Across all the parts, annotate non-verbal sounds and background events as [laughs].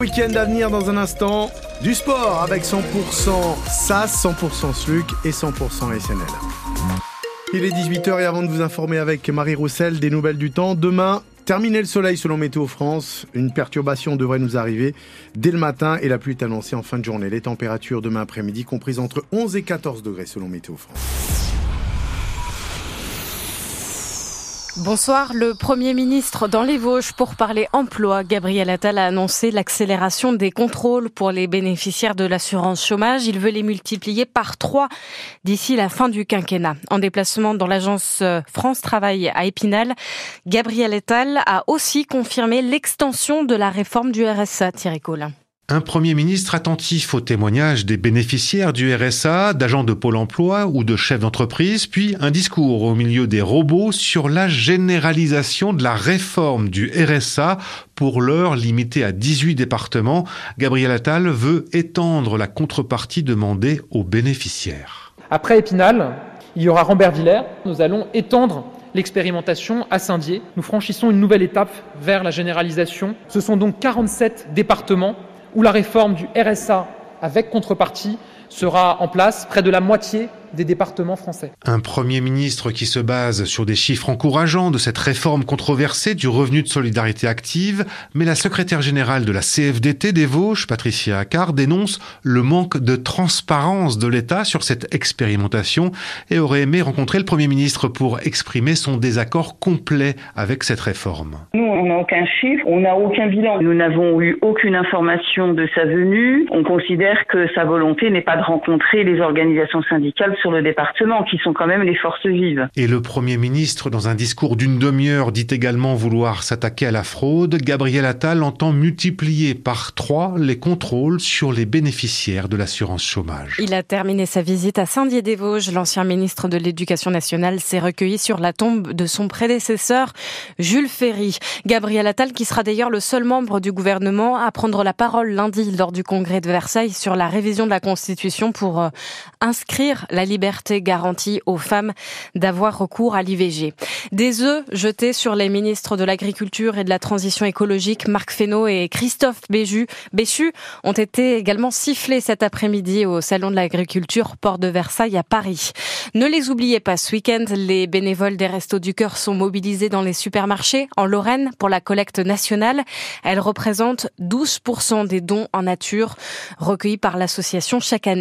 Week-end à venir dans un instant, du sport avec 100% SAS, 100% SLUC et 100% SNL. Il est 18h et avant de vous informer avec Marie Roussel des nouvelles du temps, demain, terminer le soleil selon Météo France, une perturbation devrait nous arriver dès le matin et la pluie est annoncée en fin de journée. Les températures demain après-midi comprises entre 11 et 14 degrés selon Météo France. Bonsoir. Le Premier ministre dans les Vosges pour parler emploi. Gabriel Attal a annoncé l'accélération des contrôles pour les bénéficiaires de l'assurance chômage. Il veut les multiplier par trois d'ici la fin du quinquennat. En déplacement dans l'agence euh, France Travail à Épinal, Gabriel Attal a aussi confirmé l'extension de la réforme du RSA. Thierry Collin. Un Premier ministre attentif aux témoignages des bénéficiaires du RSA, d'agents de Pôle emploi ou de chefs d'entreprise, puis un discours au milieu des robots sur la généralisation de la réforme du RSA pour l'heure limitée à 18 départements. Gabriel Attal veut étendre la contrepartie demandée aux bénéficiaires. Après Épinal, il y aura Rambert-Villers. Nous allons étendre l'expérimentation à Saint-Dié. Nous franchissons une nouvelle étape vers la généralisation. Ce sont donc 47 départements où la réforme du RSA avec contrepartie sera en place près de la moitié des départements français. Un Premier ministre qui se base sur des chiffres encourageants de cette réforme controversée du revenu de solidarité active, mais la secrétaire générale de la CFDT des Vosges, Patricia Accard, dénonce le manque de transparence de l'État sur cette expérimentation et aurait aimé rencontrer le Premier ministre pour exprimer son désaccord complet avec cette réforme. Nous, on n'a aucun chiffre, on n'a aucun bilan. Nous n'avons eu aucune information de sa venue. On considère que sa volonté n'est pas rencontrer les organisations syndicales sur le département, qui sont quand même les forces vives. Et le Premier ministre, dans un discours d'une demi-heure, dit également vouloir s'attaquer à la fraude. Gabriel Attal entend multiplier par trois les contrôles sur les bénéficiaires de l'assurance chômage. Il a terminé sa visite à Saint-Dié-des-Vosges. L'ancien ministre de l'Éducation nationale s'est recueilli sur la tombe de son prédécesseur, Jules Ferry. Gabriel Attal, qui sera d'ailleurs le seul membre du gouvernement à prendre la parole lundi lors du congrès de Versailles sur la révision de la Constitution pour euh, inscrire la liberté garantie aux femmes d'avoir recours à l'IVG. Des œufs jetés sur les ministres de l'Agriculture et de la Transition écologique, Marc Fesneau et Christophe Béchu, ont été également sifflés cet après-midi au Salon de l'Agriculture, Port de Versailles à Paris. Ne les oubliez pas, ce week-end, les bénévoles des Restos du Cœur sont mobilisés dans les supermarchés en Lorraine pour la collecte nationale. Elle représente 12% des dons en nature recueillis par l'association chaque année.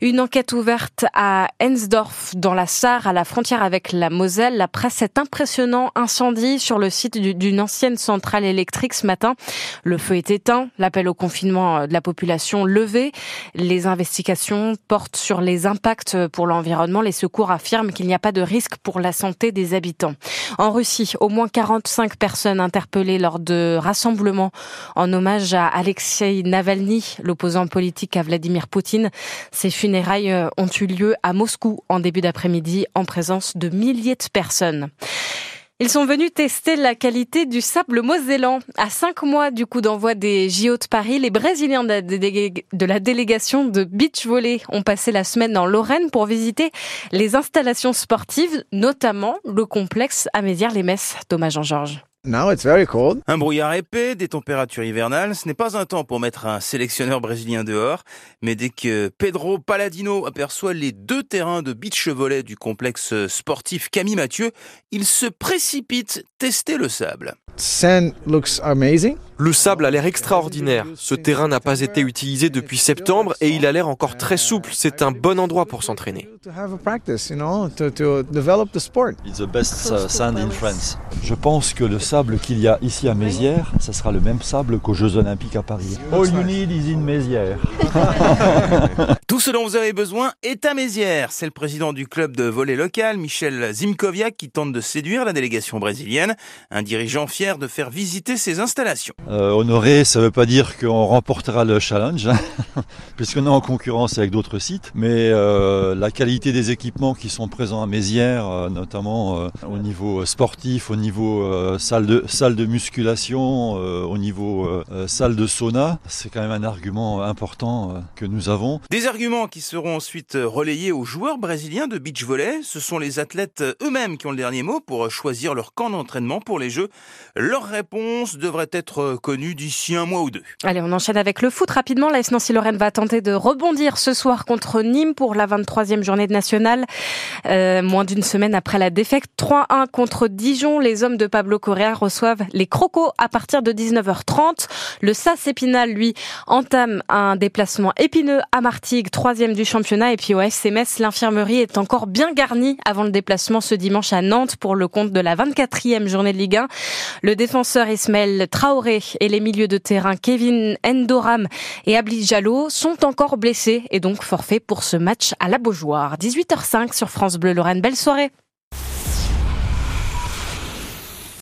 Une enquête ouverte à Ensdorf, dans la Sarre, à la frontière avec la Moselle, après cet impressionnant incendie sur le site d'une ancienne centrale électrique ce matin. Le feu est éteint, l'appel au confinement de la population levé. Les investigations portent sur les impacts pour l'environnement. Les secours affirment qu'il n'y a pas de risque pour la santé des habitants. En Russie, au moins 45 personnes interpellées lors de rassemblements en hommage à Alexei Navalny, l'opposant politique à Vladimir Poutine. Ces funérailles euh, ont eu lieu à Moscou en début d'après-midi en présence de milliers de personnes. Ils sont venus tester la qualité du sable mosellan. À cinq mois du coup d'envoi des JO de Paris, les Brésiliens de la délégation de beach volley ont passé la semaine en Lorraine pour visiter les installations sportives, notamment le complexe Amézières-les-Messes. Thomas Jean-Georges. Un brouillard épais, des températures hivernales, ce n'est pas un temps pour mettre un sélectionneur brésilien dehors, mais dès que Pedro Paladino aperçoit les deux terrains de beach volley du complexe sportif Camille Mathieu, il se précipite tester le sable. Le sable a l'air extraordinaire. Ce terrain n'a pas été utilisé depuis septembre et il a l'air encore très souple. C'est un bon endroit pour s'entraîner. Je pense que le sable qu'il y a ici à Mézières, ce sera le même sable qu'aux Jeux Olympiques à Paris. All you need is in Mézières. [laughs] Tout ce dont vous avez besoin est à Mézières. C'est le président du club de volley local, Michel Zimkoviak, qui tente de séduire la délégation brésilienne. Un dirigeant fier de faire visiter ses installations. Euh, honoré, ça ne veut pas dire qu'on remportera le challenge, hein, [laughs] puisqu'on est en concurrence avec d'autres sites, mais euh, la qualité des équipements qui sont présents à Mézières, euh, notamment euh, au niveau sportif, au niveau euh, salle, de, salle de musculation, euh, au niveau salle de sauna, c'est quand même un argument important que nous avons. Des arguments qui seront ensuite relayés aux joueurs brésiliens de beach volley. Ce sont les athlètes eux-mêmes qui ont le dernier mot pour choisir leur camp d'entraînement pour les Jeux. Leur réponse devrait être d'ici un mois ou deux. Allez, on enchaîne avec le foot rapidement. La Nancy-Lorraine va tenter de rebondir ce soir contre Nîmes pour la 23e journée de nationale. Euh, moins d'une semaine après la défaite 3-1 contre Dijon, les hommes de Pablo Correa reçoivent les Crocos à partir de 19h30. Le SAS Épinal, lui, entame un déplacement épineux à Martigues, troisième du championnat. Et puis au Metz, l'infirmerie est encore bien garnie avant le déplacement ce dimanche à Nantes pour le compte de la 24e journée de Ligue 1. Le défenseur Ismaël Traoré et les milieux de terrain Kevin Endoram et Abli Jallo sont encore blessés et donc forfaits pour ce match à la Beaujoire. 18h05 sur France Bleu Lorraine. Belle soirée